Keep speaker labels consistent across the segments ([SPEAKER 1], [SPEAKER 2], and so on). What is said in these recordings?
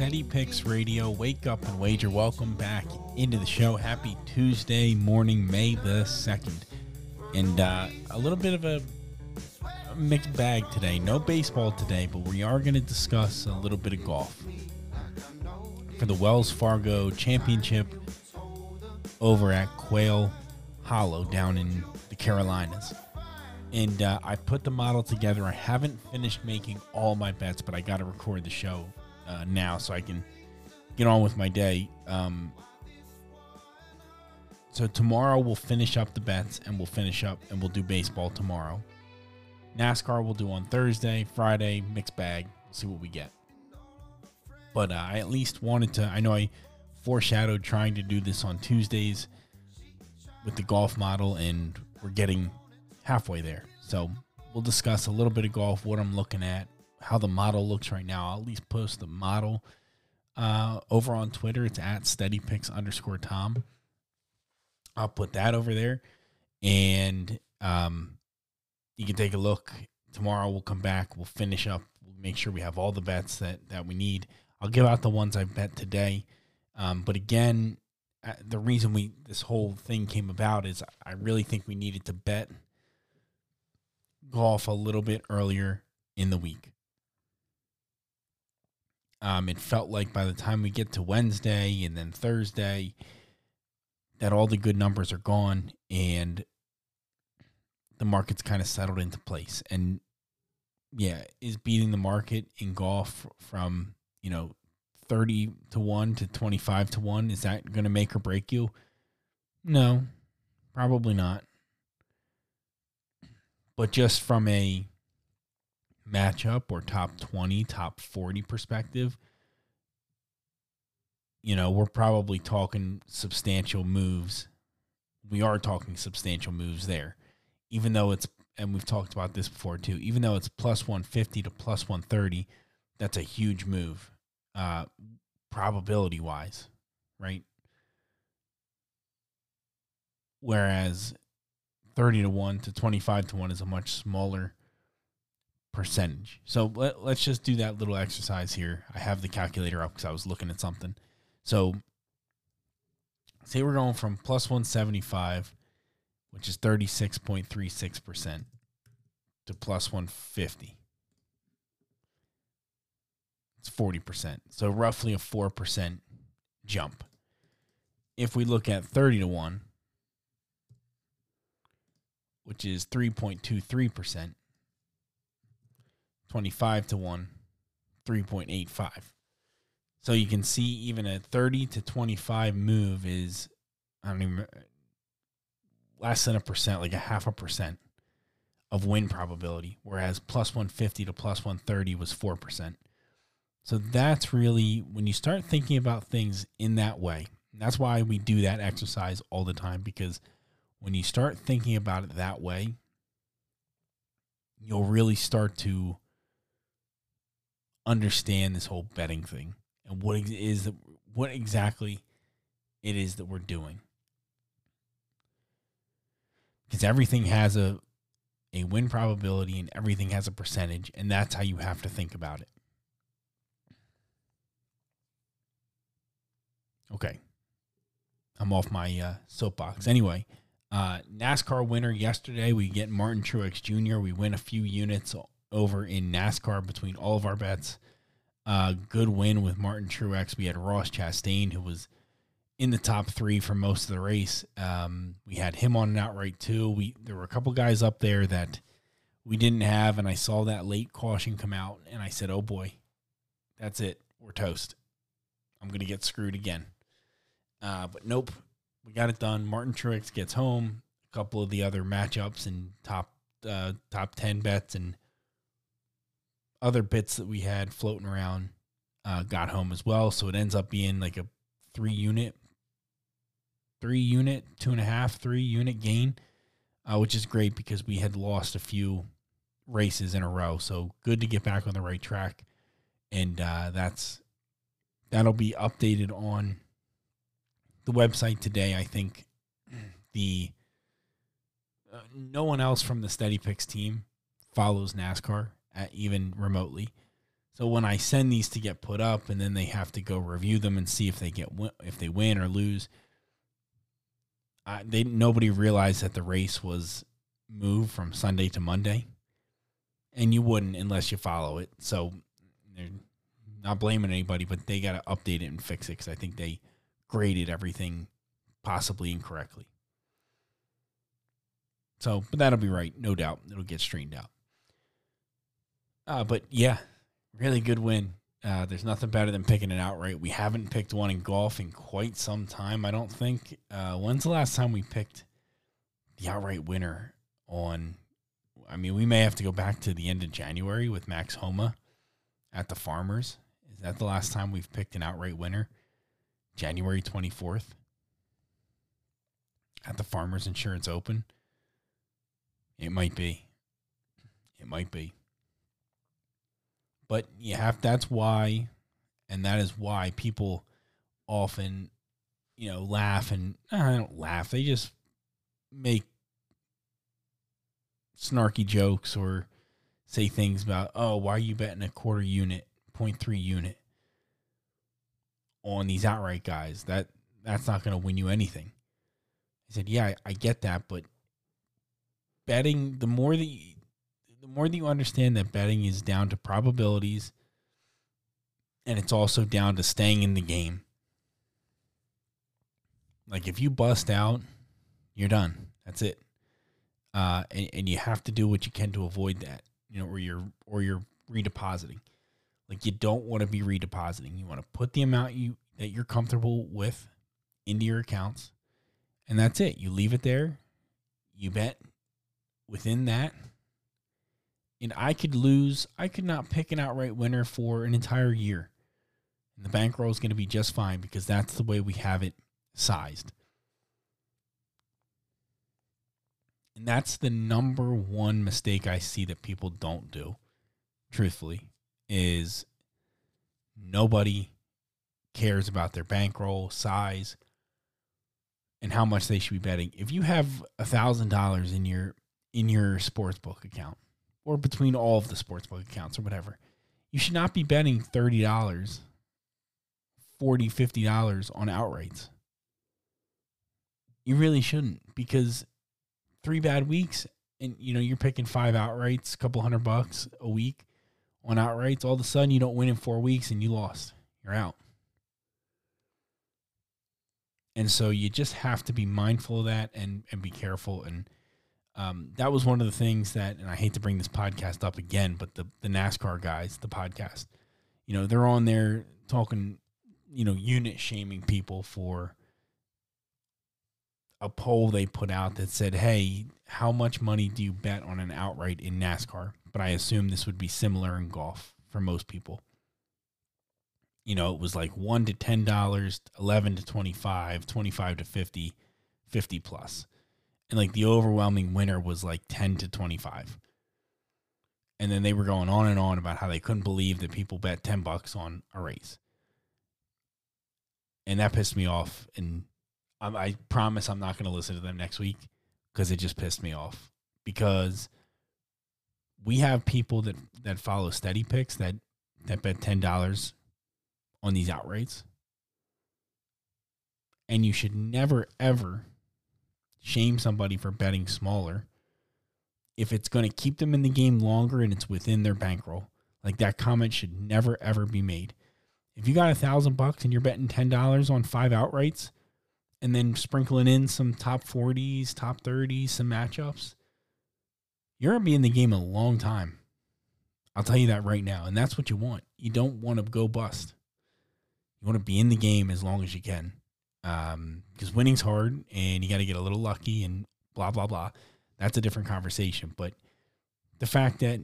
[SPEAKER 1] Steady Picks Radio. Wake up and wager. Welcome back into the show. Happy Tuesday morning, May the 2nd. And uh, a little bit of a, a mixed bag today. No baseball today, but we are going to discuss a little bit of golf. For the Wells Fargo Championship over at Quail Hollow down in the Carolinas. And uh, I put the model together. I haven't finished making all my bets, but I got to record the show uh, now so I can get on with my day. Um, so tomorrow we'll finish up the bets and we'll finish up and we'll do baseball tomorrow. NASCAR we'll do on Thursday, Friday, mixed bag. See what we get. But uh, I at least wanted to. I know I foreshadowed trying to do this on Tuesdays with the golf model, and we're getting halfway there. So we'll discuss a little bit of golf, what I'm looking at, how the model looks right now. I'll at least post the model uh, over on Twitter. It's at steadypicks underscore Tom. I'll put that over there, and um, you can take a look. Tomorrow we'll come back. We'll finish up. We'll make sure we have all the bets that that we need. I'll give out the ones I bet today. Um, but again, uh, the reason we this whole thing came about is I really think we needed to bet golf a little bit earlier in the week. Um, it felt like by the time we get to Wednesday and then Thursday, that all the good numbers are gone and the market's kind of settled into place. And yeah, is beating the market in golf from, you know, 30 to 1 to 25 to 1, is that going to make or break you? No, probably not. But just from a matchup or top 20, top 40 perspective, you know, we're probably talking substantial moves. We are talking substantial moves there, even though it's, and we've talked about this before too, even though it's plus 150 to plus 130, that's a huge move, uh, probability wise, right? Whereas 30 to 1 to 25 to 1 is a much smaller percentage. So let, us just do that little exercise here. I have the calculator up because I was looking at something. So say we're going from plus 175, which is 36.36%, to plus 150. It's 40%. So roughly a 4% jump. If we look at 30 to 1, which is 3.23%, 25 to 1, 3.85. So you can see even a 30 to 25 move is, I don't even, less than a percent, like a half a percent of win probability, whereas plus 150 to plus 130 was 4%. So that's really when you start thinking about things in that way. That's why we do that exercise all the time because when you start thinking about it that way, you'll really start to understand this whole betting thing and what is what exactly it is that we're doing. Because everything has a a win probability and everything has a percentage and that's how you have to think about it. Okay. I'm off my uh, soapbox. Anyway, uh, NASCAR winner yesterday. We get Martin Truex Jr. We win a few units over in NASCAR between all of our bets. Uh, good win with Martin Truex. We had Ross Chastain, who was in the top three for most of the race. Um, we had him on an outright too. We there were a couple guys up there that we didn't have, and I saw that late caution come out, and I said, "Oh boy, that's it. We're toast. I'm gonna get screwed again." Uh, but nope, we got it done. Martin Truex gets home. A couple of the other matchups and top uh, top ten bets and other bits that we had floating around uh, got home as well. So it ends up being like a three unit, three unit, two and a half, three unit gain, uh, which is great because we had lost a few races in a row. So good to get back on the right track, and uh, that's that'll be updated on the website today. I think the uh, no one else from the Steady Picks team follows NASCAR at, even remotely. So when I send these to get put up, and then they have to go review them and see if they get if they win or lose, I, they nobody realized that the race was moved from Sunday to Monday, and you wouldn't unless you follow it. So they're not blaming anybody, but they got to update it and fix it because I think they graded everything possibly incorrectly. So, but that'll be right, no doubt. It'll get straightened out. Uh, but yeah, really good win. Uh, there's nothing better than picking it outright. We haven't picked one in golf in quite some time, I don't think. Uh, when's the last time we picked the outright winner on? I mean, we may have to go back to the end of January with Max Homa at the Farmers. Is that the last time we've picked an outright winner? January 24th at the Farmers Insurance Open? It might be. It might be. But you have that's why and that is why people often you know laugh and I don't laugh. They just make snarky jokes or say things about, "Oh, why are you betting a quarter unit, 0.3 unit on these outright guys? That that's not going to win you anything." I said, "Yeah, I, I get that, but betting the more that you, the more that you understand that betting is down to probabilities and it's also down to staying in the game. Like if you bust out, you're done. That's it. Uh, and, and you have to do what you can to avoid that, you know, or you're or you're redepositing. Like you don't want to be redepositing. You want to put the amount you that you're comfortable with into your accounts, and that's it. You leave it there. You bet within that and I could lose, I could not pick an outright winner for an entire year. And the bankroll is going to be just fine because that's the way we have it sized. And that's the number one mistake I see that people don't do, truthfully, is nobody cares about their bankroll size and how much they should be betting. If you have a thousand dollars in your in your sports book account or between all of the sportsbook accounts or whatever. You should not be betting $30, $40, $50 on outrights. You really shouldn't because three bad weeks and you know you're picking five outrights, a couple hundred bucks a week on outrights, all of a sudden you don't win in 4 weeks and you lost. You're out. And so you just have to be mindful of that and and be careful and um, that was one of the things that, and I hate to bring this podcast up again, but the the NASCAR guys, the podcast, you know, they're on there talking, you know, unit shaming people for a poll they put out that said, "Hey, how much money do you bet on an outright in NASCAR?" But I assume this would be similar in golf for most people. You know, it was like one to ten dollars, eleven to twenty-five, twenty-five to 50, 50 plus and like the overwhelming winner was like 10 to 25 and then they were going on and on about how they couldn't believe that people bet 10 bucks on a race. And that pissed me off and i, I promise i'm not going to listen to them next week because it just pissed me off. Because we have people that that follow steady picks that that bet $10 on these outrights. And you should never ever shame somebody for betting smaller if it's going to keep them in the game longer and it's within their bankroll. Like that comment should never ever be made. If you got a thousand bucks and you're betting ten dollars on five outrights, and then sprinkling in some top 40s, top 30s, some matchups, you're going to be in the game a long time. I'll tell you that right now. And that's what you want. You don't want to go bust. You want to be in the game as long as you can. Um, because winning's hard and you got to get a little lucky and blah, blah, blah. That's a different conversation. But the fact that,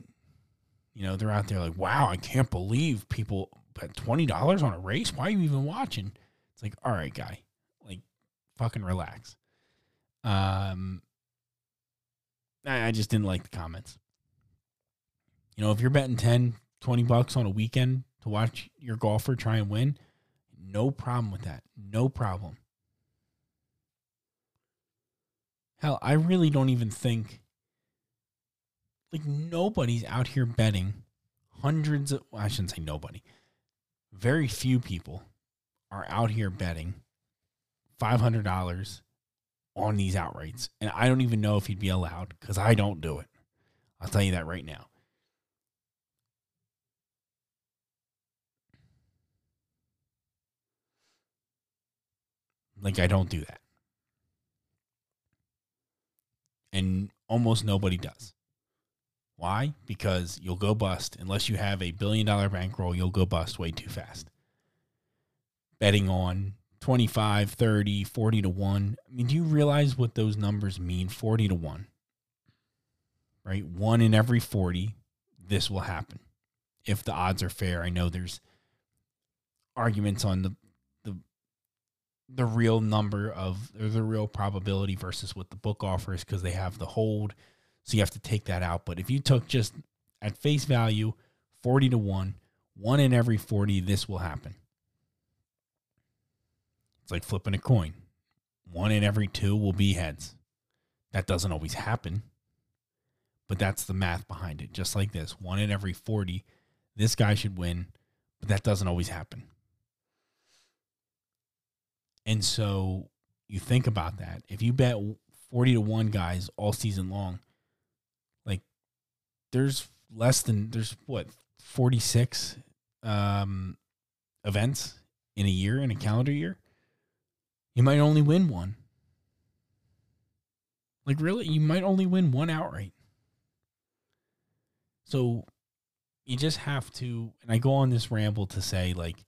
[SPEAKER 1] you know, they're out there like, wow, I can't believe people bet $20 on a race. Why are you even watching? It's like, all right, guy, like fucking relax. Um, I, I just didn't like the comments. You know, if you're betting 10, 20 bucks on a weekend to watch your golfer try and win, no problem with that. No problem. Hell, I really don't even think like nobody's out here betting hundreds of well, I shouldn't say nobody. Very few people are out here betting $500 on these outrights. And I don't even know if he'd be allowed because I don't do it. I'll tell you that right now. Like, I don't do that. And almost nobody does. Why? Because you'll go bust. Unless you have a billion dollar bankroll, you'll go bust way too fast. Betting on 25, 30, 40 to 1. I mean, do you realize what those numbers mean? 40 to 1. Right? One in every 40, this will happen. If the odds are fair. I know there's arguments on the the real number of or the real probability versus what the book offers because they have the hold. So you have to take that out. But if you took just at face value 40 to 1, one in every 40, this will happen. It's like flipping a coin. One in every two will be heads. That doesn't always happen, but that's the math behind it. Just like this one in every 40, this guy should win, but that doesn't always happen. And so you think about that. If you bet 40 to 1 guys all season long, like there's less than, there's what, 46 um, events in a year, in a calendar year? You might only win one. Like, really? You might only win one outright. So you just have to, and I go on this ramble to say, like,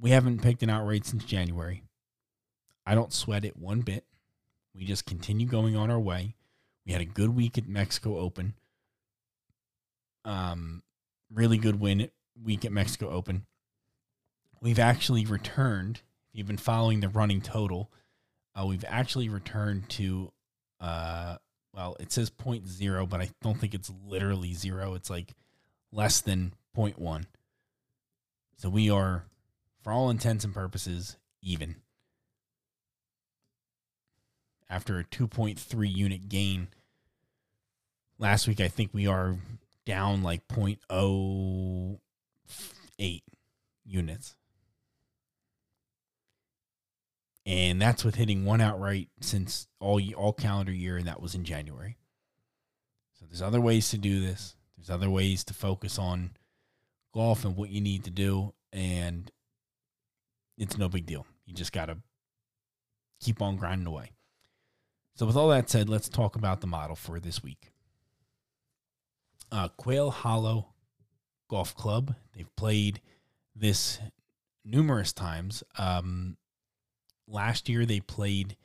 [SPEAKER 1] we haven't picked an outright since January. I don't sweat it one bit. We just continue going on our way. We had a good week at Mexico Open. Um, really good win week at Mexico Open we've actually returned. If you've been following the running total, uh, we've actually returned to, uh, well, it says point zero, but I don't think it's literally zero. It's like less than 0.1. So we are, for all intents and purposes, even. After a 2.3 unit gain last week, I think we are down like 0.08 units and that's with hitting one outright since all all calendar year, and that was in January. So there's other ways to do this. There's other ways to focus on golf and what you need to do, and it's no big deal. You just got to keep on grinding away. So with all that said, let's talk about the model for this week. Uh, Quail Hollow Golf Club. They've played this numerous times. Um, last year they played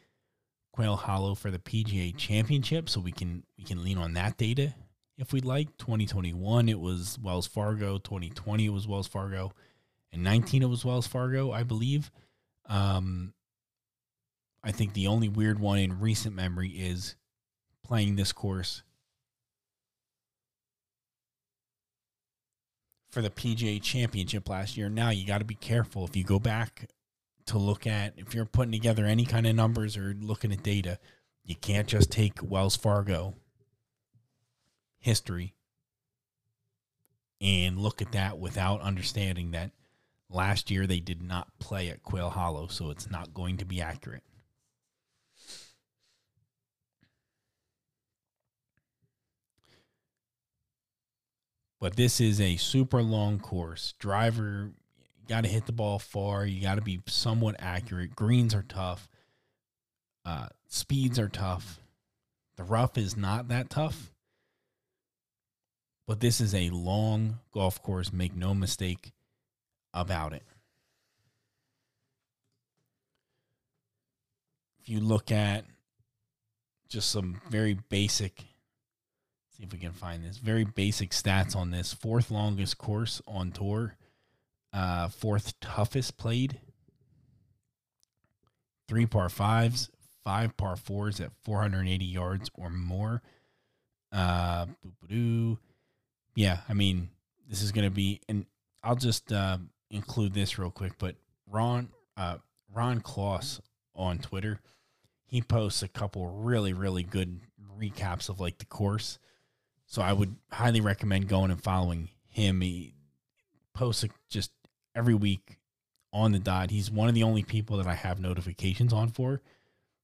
[SPEAKER 1] Quail Hollow for the PGA Championship, so we can we can lean on that data if we'd like. 2021 it was Wells Fargo, 2020 it was Wells Fargo, and 19 it was Wells Fargo, I believe. Um, I think the only weird one in recent memory is playing this course for the PGA Championship last year. Now you got to be careful if you go back to look at if you're putting together any kind of numbers or looking at data. You can't just take Wells Fargo history and look at that without understanding that last year they did not play at Quail Hollow, so it's not going to be accurate. But this is a super long course. Driver You got to hit the ball far. You got to be somewhat accurate. Greens are tough. Uh, speeds are tough. The rough is not that tough. But this is a long golf course. Make no mistake about it. If you look at just some very basic, see if we can find this, very basic stats on this fourth longest course on tour, uh, fourth toughest played, three par fives, five par fours at 480 yards or more. Uh, yeah, I mean, this is to be, and I'll just uh, include this real quick. But Ron, uh, Ron Kloss on Twitter, he posts a couple really, really good recaps of like the course. So I would highly recommend going and following him. He posts just every week on the dot. He's one of the only people that I have notifications on for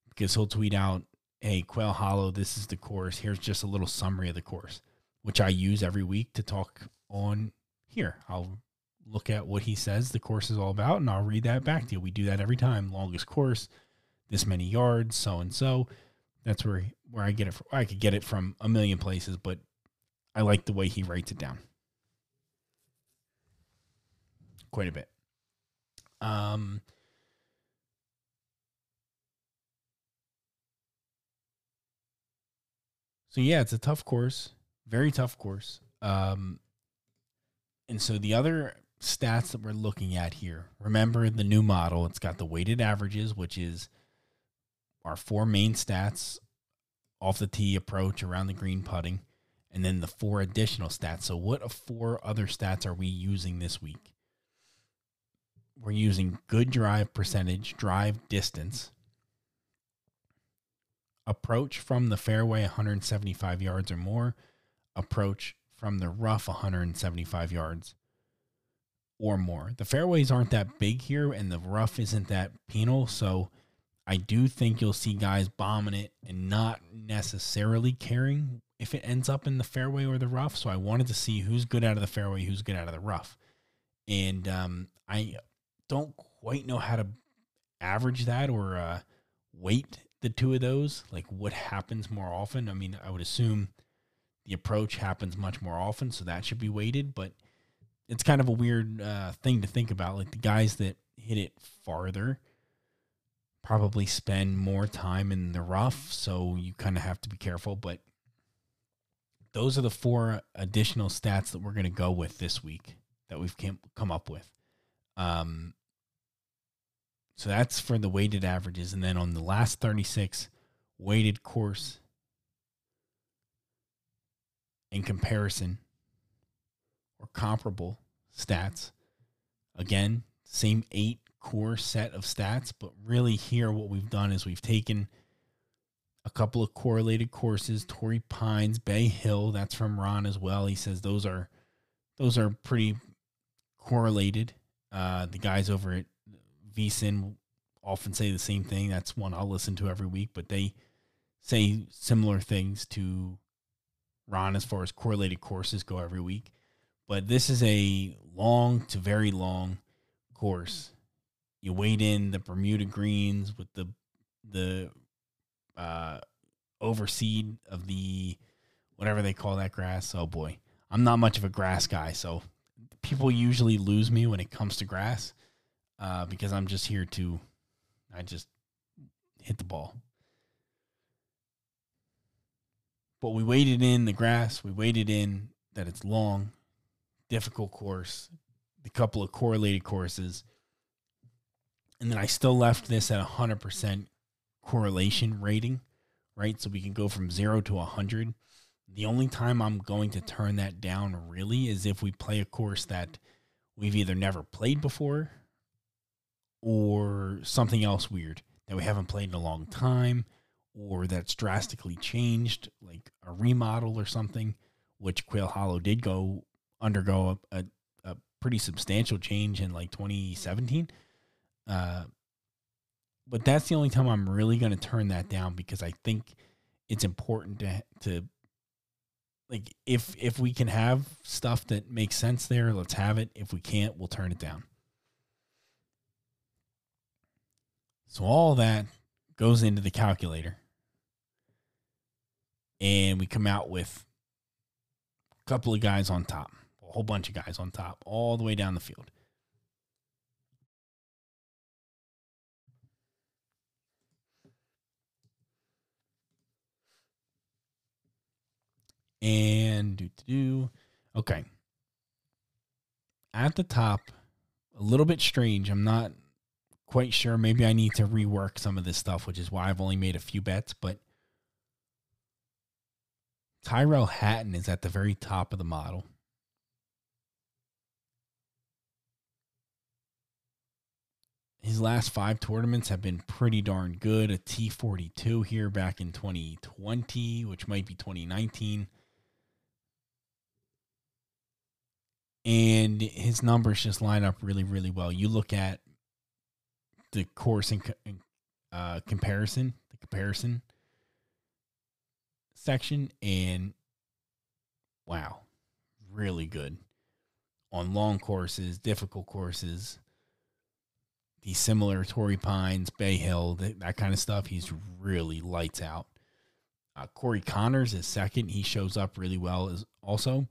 [SPEAKER 1] because he'll tweet out, "Hey, Quail Hollow, this is the course. Here's just a little summary of the course." which I use every week to talk on here. I'll look at what he says the course is all about and I'll read that back to you. We do that every time. Longest course, this many yards, so and so. That's where where I get it from. I could get it from a million places, but I like the way he writes it down. Quite a bit. Um So yeah, it's a tough course very tough course. Um, and so the other stats that we're looking at here, remember the new model, it's got the weighted averages, which is our four main stats off the tee approach around the green putting, and then the four additional stats. So, what four other stats are we using this week? We're using good drive percentage, drive distance, approach from the fairway 175 yards or more, approach from the rough 175 yards or more. The fairways aren't that big here, and the rough isn't that penal. So I do think you'll see guys bombing it and not necessarily caring if it ends up in the fairway or the rough. So I wanted to see who's good out of the fairway, who's good out of the rough. And um, I don't quite know how to average that or uh, weight the two of those. Like what happens more often. I mean, I would assume the approach happens much more often, so that should be weighted. But it's kind of a weird uh, thing to think about. Like the guys that hit it farther probably spend more time in the rough, so you kind of have to be careful. But those are the four additional stats that we're going to go with this week that we've came, come up with. Um, so that's for the weighted averages. And then on the last 36 weighted course in comparison or comparable stats. Again, same eight core set of stats, but really here what we've done is we've taken a couple of correlated courses, Torrey Pines, Bay Hill, that's from Ron as well. He says those are those are pretty correlated. Uh, the guys over at VSIN often say the same thing. That's one I'll listen to every week, but they say similar things to Ron as far as correlated courses go every week. But this is a long to very long course. You wade in the Bermuda greens with the the uh, overseed of the whatever they call that grass. Oh boy, I'm not much of a grass guy, so people usually lose me when it comes to grass uh, because I'm just here to I just hit the ball. But we weighted in the grass. We weighted in that it's long, difficult course, the couple of correlated courses. And then I still left this at 100% correlation rating, right? So we can go from zero to 100. The only time I'm going to turn that down really is if we play a course that we've either never played before or something else weird that we haven't played in a long time or that's drastically changed, like a remodel or something, which Quail Hollow did go undergo a, a, a pretty substantial change in like 2017. Uh, but that's the only time I'm really going to turn that down because I think it's important to to like if if we can have stuff that makes sense there, let's have it. If we can't, we'll turn it down. So all that goes into the calculator. And we come out with a couple of guys on top, whole bunch of guys on top, all the way down the field. And do do okay. At the top, a little bit strange. I'm not quite sure. Maybe I need to rework some of this stuff, which is why I've only made a few bets. But Tyrell Hatton is at the very top of the model. His last five tournaments have been pretty darn good. A T42 here back in 2020, which might be 2019. And his numbers just line up really, really well. You look at the course in, uh, comparison, the comparison section, and wow, really good on long courses, difficult courses. These similar Torrey Pines, Bay Hill, that, that kind of stuff. He's really lights out. Uh, Corey Conners is second. He shows up really well as also.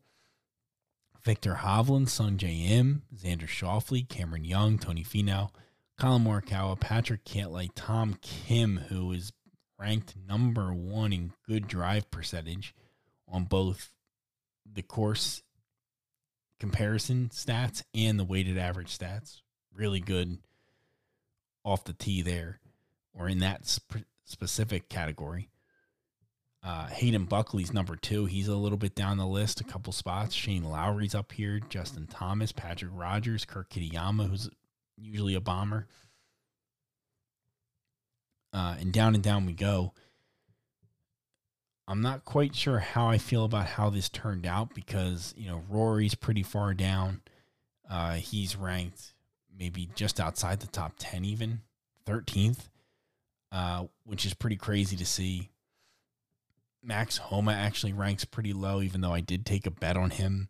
[SPEAKER 1] Viktor Hovland, Sungjae Im, Xander Schauffele, Cameron Young, Tony Finau, Collin Morikawa, Patrick Cantlay, Tom Kim, who is ranked number one in good drive percentage on both the course comparison stats and the weighted average stats. Really good off the tee there, or in that sp- specific category. Uh, Hayden Buckley's number two. He's a little bit down the list, a couple spots. Shane Lowry's up here. Justin Thomas, Patrick Rodgers, Kurt Kitayama, who's usually a bomber. Uh, and down and down we go. I'm not quite sure how I feel about how this turned out because, you know, Rory's pretty far down. Uh, he's ranked maybe just outside the top 10, even 13th, uh, which is pretty crazy to see. Max Homa actually ranks pretty low, even though I did take a bet on him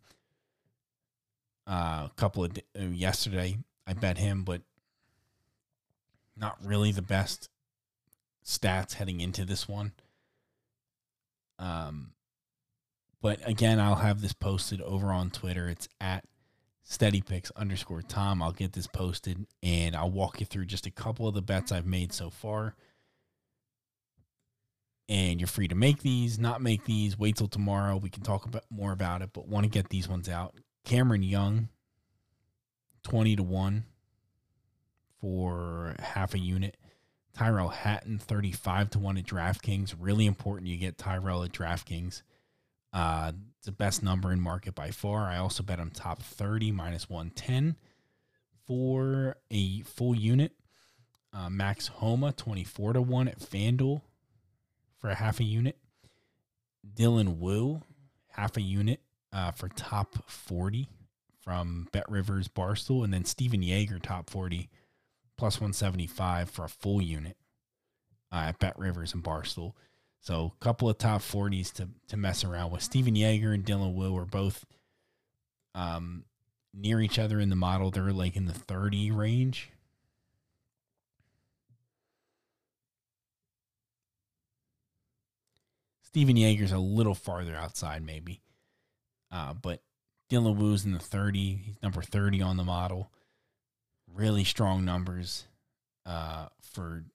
[SPEAKER 1] uh, a couple of uh, yesterday. I bet him, but not really the best stats heading into this one. Um, but again, I'll have this posted over on Twitter. It's at steadypicks underscore Tom. I'll get this posted and I'll walk you through just a couple of the bets I've made so far. And you're free to make these, not make these. Wait till tomorrow. We can talk about more about it, but want to get these ones out. Cameron Young, 20 to 1 for half a unit. Tyrell Hatton, 35 to 1 at DraftKings. Really important you get Tyrell at DraftKings. Uh, the best number in market by far. I also bet on top 30 minus 110 for a full unit. Uh, Max Homa, 24 to 1 at FanDuel for a half a unit. Dylan Wu, half a unit uh, for top 40 from Bet Rivers Barstool, and then Stephan Jaeger top 40 plus 175 for a full unit uh, at Bet Rivers and Barstool. So a couple of top 40s to, to mess around with. Stephan Jaeger and Dylan Wu are both um, near each other in the model. They're like in the 30 range. Stephan Jaeger's a little farther outside, maybe. Uh, but Dylan Wu's in the 30. He's number 30 on the model. Really strong numbers uh, for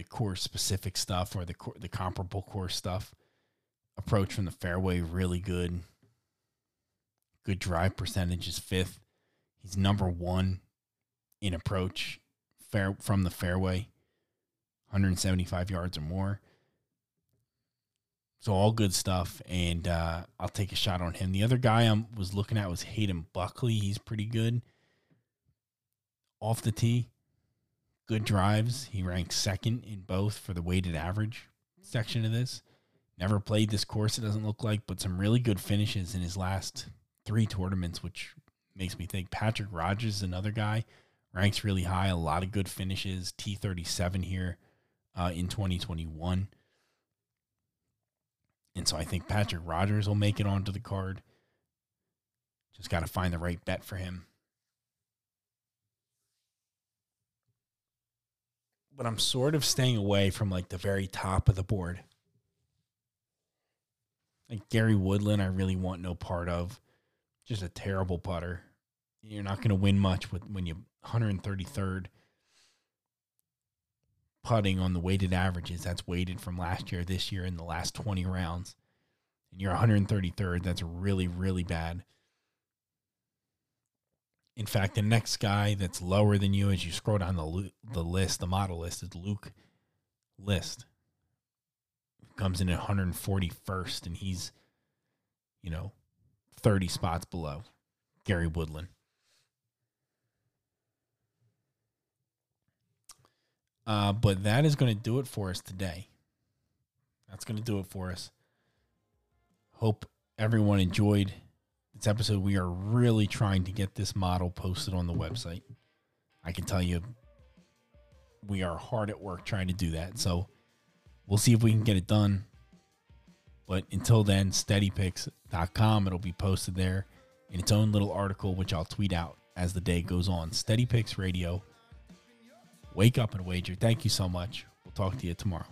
[SPEAKER 1] the course specific stuff or the the comparable course stuff. Approach from the fairway really good. Good drive percentage is fifth. He's number one in approach fair from the fairway, 175 yards or more. So all good stuff, and uh, I'll take a shot on him. The other guy I was looking at was Hayden Buckley. He's pretty good off the tee. Good drives. He ranks second in both for the weighted average section of this. Never played this course, it doesn't look like, but some really good finishes in his last three tournaments, which makes me think Patrick Rodgers is another guy. Ranks really high, a lot of good finishes. T37 here uh, in 2021. And so I think Patrick Rodgers will make it onto the card. Just got to find the right bet for him. But I'm sort of staying away from like the very top of the board. Like Gary Woodland, I really want no part of. Just a terrible putter. You're not going to win much with when you 133rd putting on the weighted averages. That's weighted from last year, this year, in the last 20 rounds. And you're 133rd. That's really, really bad. In fact, the next guy that's lower than you as you scroll down the the list, the model list, is Luke List. Comes in at 141st, and he's, you know, 30 spots below Gary Woodland. Uh, but that is going to do it for us today. That's going to do it for us. Hope everyone enjoyed this episode. We are really trying to get this model posted on the website. I can tell you, we are hard at work trying to do that. So we'll see if we can get it done. But until then, steadypicks.com. It'll be posted there in its own little article, which I'll tweet out as the day goes on. Steady Picks Radio. Wake up and wager. Thank you so much. We'll talk to you tomorrow.